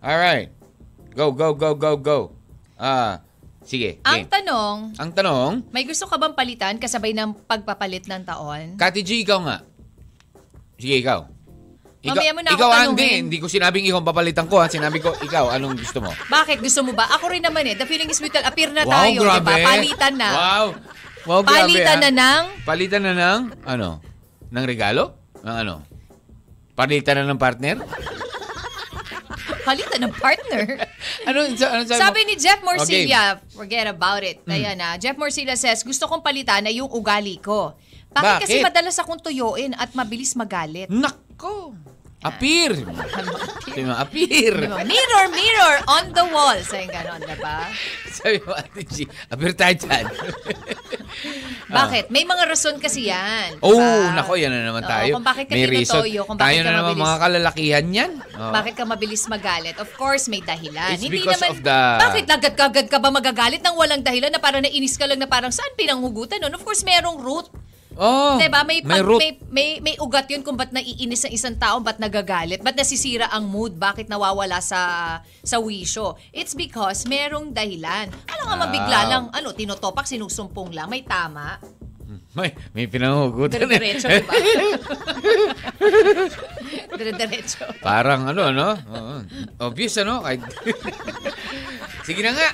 Alright. Go, go, go, go, go. Ah, sige. ang game. tanong, ang tanong, may gusto ka bang palitan kasabay ng pagpapalit ng taon? Cathy G, ikaw nga. Sige, ikaw. Ikaw, Mamaya mo na ako ikaw, ah, tanungin. hindi, ko sinabing ikaw ang papalitan ko. Ha? Sinabi ko, ikaw, anong gusto mo? Bakit? Gusto mo ba? Ako rin naman eh. The feeling is mutual. Appear na wow, tayo, grabe. di ba? Palitan na. Wow. Wow, grabe, Palitan ha? na ng... Palitan na ng, ano? Ng regalo? Ng ano? Palitan na ng partner? Palitan ng partner. ano, sa- ano sabi, Sabi ni Jeff Morcilla, forget about it. Ayan na. Jeff Morcilla says, gusto kong palitan na yung ugali ko. Bakit, kasi Bakit? madalas akong tuyuin at mabilis magalit? Nako! Appear! Sabi mo, appear! Mirror, mirror on the wall. Sayang ganon, diba? Sabi mo, Ate G, appear tayo dyan. Bakit? May mga rason kasi yan. Oh, diba? nako, yan na naman Oo, tayo. kung bakit ka May reason. tinutoyo, kung Tayo bakit ka na naman mabilis. mga kalalakihan yan. Oh. Bakit ka mabilis magalit? Of course, may dahilan. It's Hindi because naman, of the- Bakit agad-agad ka ba magagalit ng walang dahilan na parang nainis ka lang na parang saan pinanghugutan nun? Of course, merong root. Oh, diba? May, may pag- root. may, may, may ugat yun kung ba't naiinis ang isang tao, ba't nagagalit, ba't nasisira ang mood, bakit nawawala sa sa wisyo. It's because merong dahilan. Ano nga mabigla lang, ano, tinutopak, sinusumpong lang, may tama. May, may pinangugutan. eh. Dire-diretso, diba? Dire-diretso. Parang ano, ano? Obvious, ano? Sige na nga.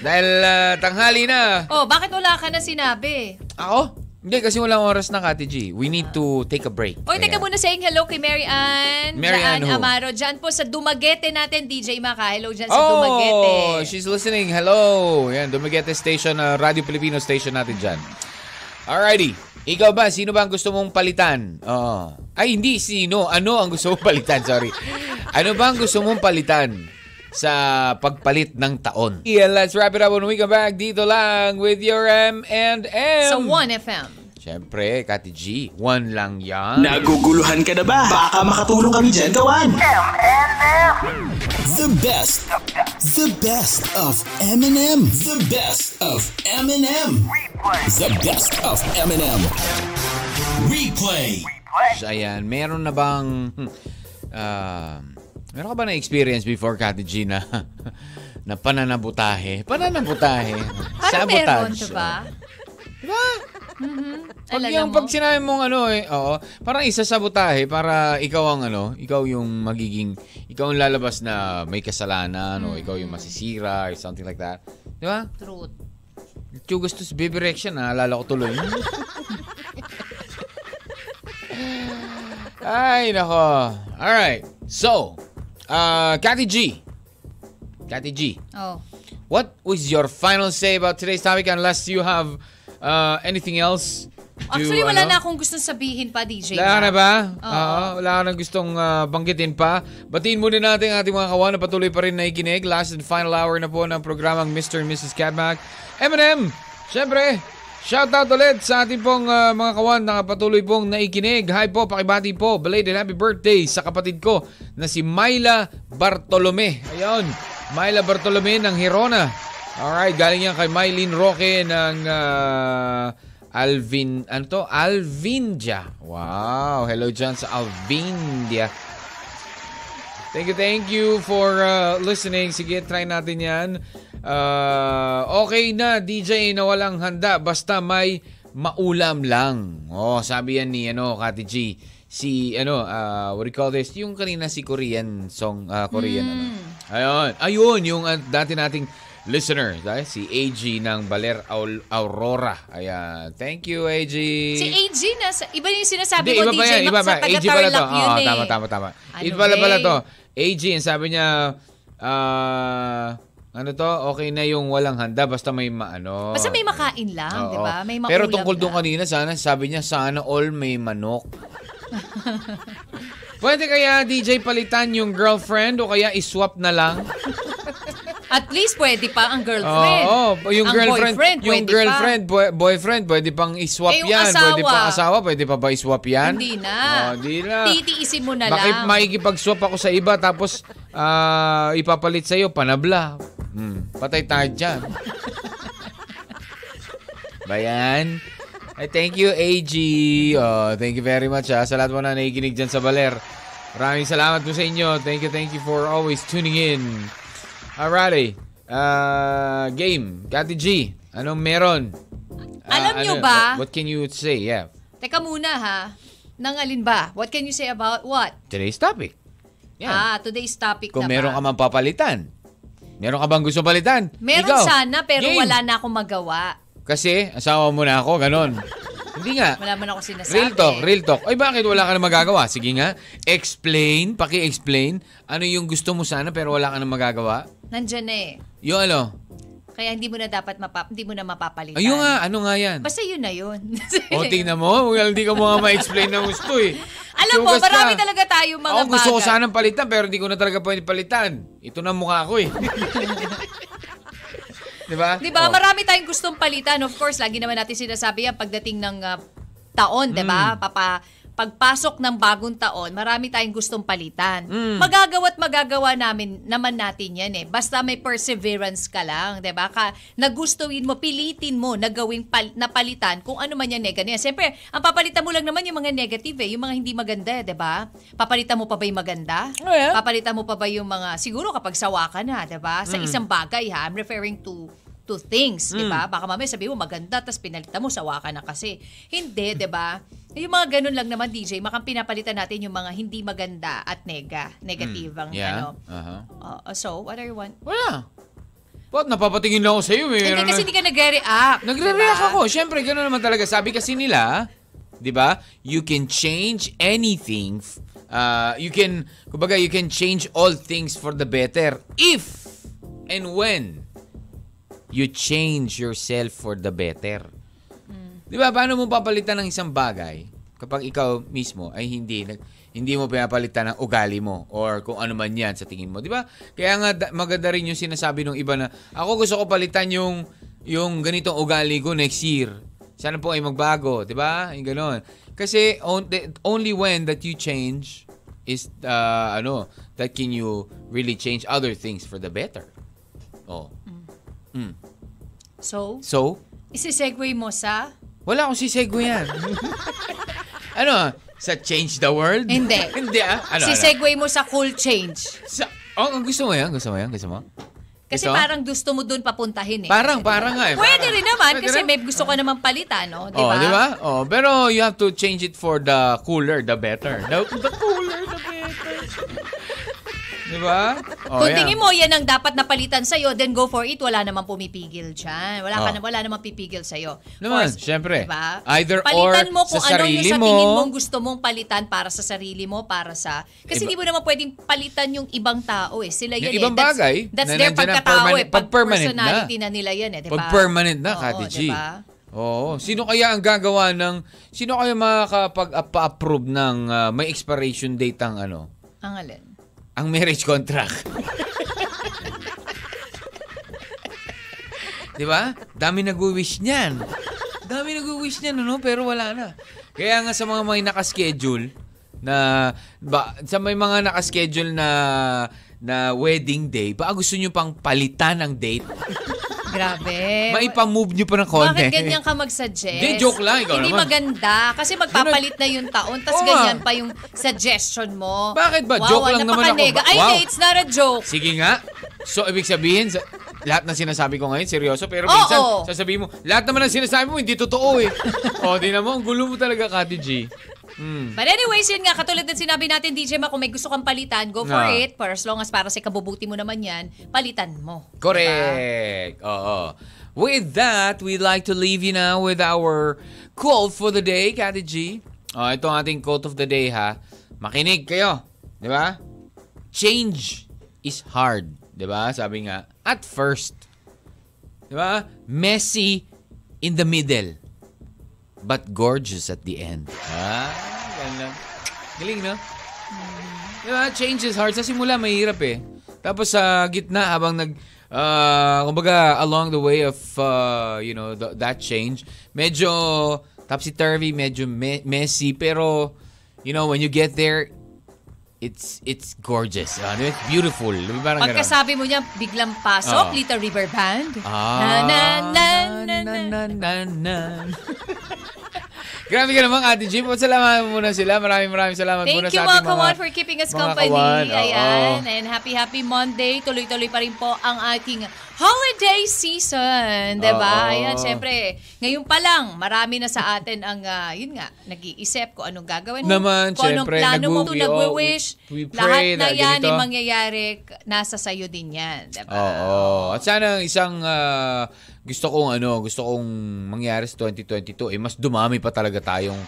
Dahil ah, tanghali na. Oh, bakit wala ka na sinabi? Ako? Hindi, kasi walang oras na, Kati G. We need to take a break. Oy, teka muna saying hello kay Mary Ann. Mary Ann who? Amaro. Diyan po sa Dumaguete natin, DJ Maka. Hello dyan sa Oh, Dumaguete. she's listening. Hello. Yan, Dumaguete Station, uh, Radio Filipino Station natin dyan. Alrighty. Ikaw ba, sino ba ang gusto mong palitan? Oo. Ay, hindi sino. Ano ang gusto mong palitan? Sorry. Ano ba ang gusto mong palitan sa pagpalit ng taon? Yeah, let's wrap it up when we come back. Dito lang with your M and M. Sa 1FM. Siyempre, Kati G. One lang yan. Naguguluhan ka na ba? Baka makatulong kami dyan, kawan. M&M. The best. The best of Eminem. The best of Eminem. Replay. The best of Eminem. Replay. So, ayan, meron na bang... ah, meron ka ba na-experience before, Kati G, na, na pananabutahe? Pananabutahe. Parang meron, diba? Diba? Pag Alala yung mo? pag sinabi mong ano eh, oo, parang isa sabotahe para ikaw ang ano, ikaw yung magiging, ikaw ang lalabas na may kasalanan o ikaw yung masisira or something like that. Di ba? Truth. Yung gusto sa baby reaction, naalala ko tuloy. Ay, nako. Alright. So, uh, Cathy G. Cathy G. Oh. What was your final say about today's topic unless you have uh, anything else? to, Actually, wala ano? na akong gustong sabihin pa, DJ. Wala na ba? Oo. Oo, wala ka na gustong uh, banggitin pa. Batiin muna natin ang ating mga kawan na patuloy pa rin naikinig. Last and final hour na po ng programang Mr. and Mrs. Catmac. M&M, syempre, shout out ulit sa ating pong uh, mga kawan na patuloy pong naikinig. Hi po, pakibati po. Belated happy birthday sa kapatid ko na si Myla Bartolome. Ayun, Myla Bartolome ng Hirona. Alright, galing yan kay Mylene Roque ng uh, Alvin, ano to? Alvindia. Wow, hello dyan sa Alvindia. Thank you, thank you for uh, listening. Sige, try natin yan. Uh, okay na, DJ na walang handa. Basta may maulam lang. Oh, sabi yan ni ano, Kati G. Si, ano, uh, what do you call this? Yung kanina si Korean song, uh, Korean, ano. Ayun, ayun, yung uh, dati nating listener, dahil si AG ng Baler Aurora. Ayan, thank you, AG. Si AG na, iba yung sinasabi Hindi, mo, iba DJ yan, iba sa AG pala to. eh. tama, tama, tama. Ano Iba pala, ba pala eh? to. AG, ang sabi niya, ah, ano to, okay na yung walang handa basta may maano. Basta may makain lang, di ba? May makulam Pero tungkol doon kanina, sana sabi niya, sana all may manok. Pwede kaya DJ palitan yung girlfriend o kaya iswap na lang? At least pwede pa ang girlfriend. Oo, yung ang girlfriend, boyfriend, yung pwede girlfriend, boy- boyfriend, pwede pang iswap Eh, yan. Pwede asawa. pa asawa, pwede pa ba iswap Pa. yan? Hindi na. Oh, hindi na. Titiisin mo na Bakit lang. makikipag-swap ako sa iba tapos ah, ipapalit sa'yo, panabla. Hmm, patay tayo dyan. Bayan. Ay, thank you, AG. Oh, thank you very much ha, sa lahat mo na nakikinig dyan sa Baler. Maraming salamat po sa inyo. Thank you, thank you for always tuning in. Alrighty. Uh, game. Kati G, anong meron? Ah, Alam nyo ano- ba? What can you say? Yeah. Teka muna ha. Nang alin ba? What can you say about what? Today's topic. Yan. Ah, today's topic Kung na meron ka mang papalitan. Meron ka bang gusto palitan? Meron Ikaw. sana pero Game. wala na akong magawa. Kasi, asawa mo na ako, ganon. Hindi nga. Wala man ako sinasabi. Real talk, real talk. Ay, bakit wala ka na magagawa? Sige nga, explain, paki-explain. Ano yung gusto mo sana pero wala ka na magagawa? Nandyan na eh. Yung ano? Kaya hindi mo na dapat mapap hindi mo na mapapalitan. Ayun nga, ano nga yan? Basta yun na yun. O, tingnan mo. Well, hindi ka mo nga ma-explain na gusto eh. Alam mo, ka. marami talaga tayo mga Ako gusto ko bagay. sanang palitan pero hindi ko na talaga pwede palitan. Ito na mukha ko eh. Di ba? Di ba? Oh. Marami tayong gustong palitan. Of course, lagi naman natin sinasabi yan pagdating ng ah, taon, di ba? Mm. Papa, pagpasok ng bagong taon, marami tayong gustong palitan. Mm. Magagawa't magagawa namin naman natin yan eh. Basta may perseverance ka lang, di ba? Ka, nagustuhin mo, pilitin mo na gawing pal- na palitan kung ano man yan negative. Siyempre, ang papalitan mo lang naman yung mga negative eh, yung mga hindi maganda, di ba? Papalitan mo pa ba yung maganda? Oh, yeah. Papalitan mo pa ba yung mga, siguro kapag sawa ka na, di ba? Mm. Sa isang bagay ha, I'm referring to to things, di ba? Baka mamaya sabi mo maganda, tapos pinalitan mo, sawa ka na kasi. Hindi, di ba? Yung mga ganun lang naman, DJ, makang pinapalitan natin yung mga hindi maganda at nega, negative ang Mm. Yeah. ano. Uh-huh. Uh, so, what are you want? Wala. Ba't napapatingin lang ako sa iyo? Hindi kasi hindi ka nagre-react. Nagre-react diba? ako. Siyempre, gano'n naman talaga. Sabi kasi nila, di ba, you can change anything. Uh, you can, kumbaga, you can change all things for the better if and when you change yourself for the better. Di ba, paano mo papalitan ng isang bagay kapag ikaw mismo ay hindi hindi mo pinapalitan ng ugali mo or kung ano man yan sa tingin mo. Di ba? Kaya nga da- maganda rin yung sinasabi ng iba na ako gusto ko palitan yung yung ganitong ugali ko next year. Sana po ay magbago, di ba? Yung ganon. Kasi on- the- only when that you change is uh, ano, that can you really change other things for the better. Oh. Mm. So, So, isi-segue mo sa? Wala akong sisegue yan. ano? Sa change the world? Hindi. Hindi ah. Ano, ano? Si-segue mo sa cool change. Sa, oh, gusto mo yan? Gusto mo yan? Gusto mo? Kasi Gusto? parang gusto mo dun papuntahin eh. Parang, parang nga eh. Pwede Parang- rin naman Pwede kasi rin? may gusto ka naman palitan, no? Di Oh, ba? di ba? Oh, pero you have to change it for the cooler, the better. The, the cooler, the better. di ba? Oh, Kung yan. tingin mo yan ang dapat napalitan sa'yo, then go for it. Wala namang pumipigil dyan. Wala, ka Oh. na, wala namang pipigil sa'yo. Naman, Of course, syempre. diba? Either palitan or mo kung sa ano yung sarili sa mo. tingin mong gusto mong palitan para sa sarili mo, para sa... Kasi hindi mo naman pwedeng palitan yung ibang tao eh. Sila yan Yung eh. ibang That's- bagay That's, na their pagkatao eh. Pag permanent na. na. nila yan eh. Diba? Pag permanent na, Kati G. diba? Oo. Sino kaya ang gagawa ng... Sino kaya makakapag-approve ng ah, may expiration date ang ano? Ang alin? Ang marriage contract. Di ba? Dami nag-wish niyan. Dami nag-wish niyan, ano? Pero wala na. Kaya nga sa mga may nakaschedule na ba, sa may mga nakaschedule na na wedding day, baka gusto nyo pang palitan ang date. Grabe. Maipamove nyo pa ng konti. Bakit ganyan ka mag-suggest? Hindi, joke lang, ikaw Hindi naman. maganda. Kasi magpapalit na yung taon, tas Oo ganyan pa yung suggestion mo. Bakit ba? Wow, Joke lang naman ako. napakanega. Ay, Wow. hindi, it's not a joke. Sige nga. So, ibig sabihin, sa, lahat ng sinasabi ko ngayon, seryoso. Pero Oo. minsan, sasabihin mo, lahat naman ng sinasabi mo, hindi totoo eh. o, di na mo, ang gulo mo talaga, Kati G. Hmm. But anyways, yun nga, katulad ng sinabi natin, DJ Ma, kung may gusto kang palitan, go for Ah. it. For as long as para sa kabubuti mo naman yan, palitan mo. Correct. Oo. With that, we'd like to leave you now with our quote for the day, Kati G. Oh, ito ang ating quote of the day, ha. Makinig kayo. Di ba? Change is hard, 'Di ba? Sabi nga, at first. 'Di ba? Messy in the middle. But gorgeous at the end. Ah, ganun. Galing, no? Di ba? Change is hard. Sa simula, mahirap eh. Tapos sa gitna, habang nag, uh, kumbaga, along the way of, uh, you know, th- that change, medyo topsy-turvy, medyo me- messy, pero, you know, when you get there, it's it's gorgeous. Ano, it's beautiful. Di ba Parang. Pagkasabi mo niya, biglang pasok, Oo. Little River Band. Ah, na, na, na, na, na, na, na. Grabe ka naman, Ate Jim. Salamat muna sila. Maraming maraming salamat muna Thank you, sa ating mga kawan, for keeping us company. kawan. Ayan. And happy, happy Monday. Tuloy-tuloy pa rin po ang ating holiday season. 'di ba? Oo. Ayan, syempre, ngayon pa lang, marami na sa atin ang, ah, yun nga, nag-iisip kung anong gagawin mo. Naman, kung anong syempre, plano mo, nag- we- nagwe-wish. we- we lahat na na yan, ganito. yung mangyayari, nasa sayo din yan. 'di ba? Oo. At sana isang ah, gusto kong ano, gusto kong mangyari sa 2022 eh mas dumami pa talaga tayong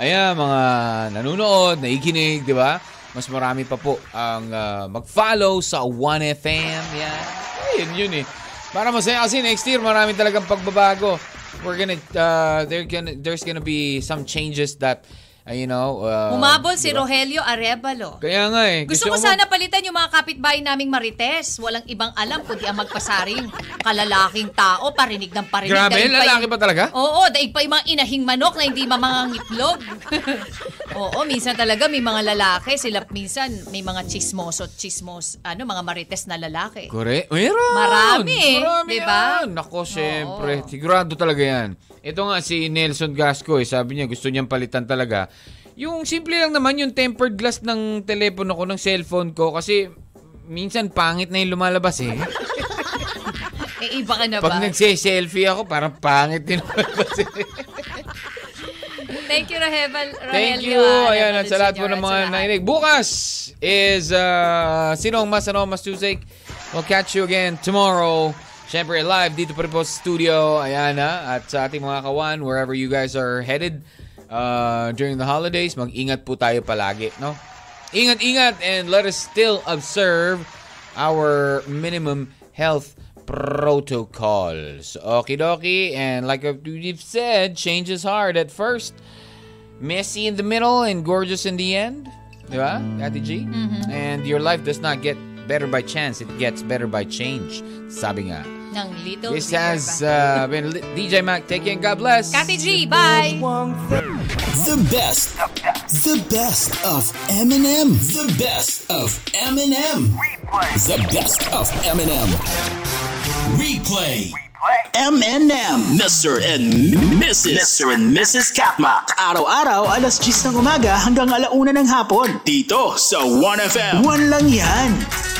ayan mga nanonood, naikinig, 'di ba? Mas marami pa po ang ah, mag-follow sa 1FM. Yan. Ayun yun eh. Para masaya kasi next year marami talagang pagbabago. We're gonna uh, there gonna there's gonna be some changes that uh, you know, uh, Humabol si di ba? Rogelio Arevalo. Kaya nga eh. Gusto ko mo- sana palitan yung mga kapitbahay naming marites. Walang ibang alam kundi ang magpasaring kalalaking tao, parinig ng parinig. Grabe, Daig pa lalaki yung- pa talaga? Oo, daig pa yung mga inahing manok na hindi mamangangitlog. Oo, minsan talaga may mga lalaki, sila minsan may mga chismoso, chismos, ano, mga marites na lalaki. Correct. Meron. Marami eh, Marami di ba? yan. Nako, syempre. Sigurado talaga yan. Ito nga si Nelson Gasco, eh, sabi niya gusto niyang palitan talaga. Yung simple lang naman yung tempered glass ng telepono ko, ng cellphone ko, kasi minsan pangit na yung lumalabas eh. Eh, iba ka na ba? Pag nagse-selfie ako, parang pangit din lumalabas eh. Thank you, Rahel. Thank you. Ayan, at sa lahat po ng mga nainig. Bukas is uh, Sinong Mas Ano Mas Tuesday. We'll catch you again tomorrow. Siyempre, live dito pa rin po sa studio. Ayan ha. At sa ating mga kawan, wherever you guys are headed uh, during the holidays, mag-ingat po tayo palagi. No? Ingat-ingat and let us still observe our minimum health protocols. Okie dokie. And like we've said, change is hard at first. Messy in the middle and gorgeous in the end. Di ba, Ate G? And your life does not get better by chance. It gets better by change. Sabi nga. Ng Little This has uh, been DJ Mac. Take care and God bless. Kati G, bye! The best. The best of Eminem. The best of Eminem. The best of Eminem. Replay. M&M, Mr. and Mrs. Mr. and Mrs. Katmak. Araw-araw, alas 10 ng umaga hanggang alauna ng hapon. Dito sa 1FM. One lang yan.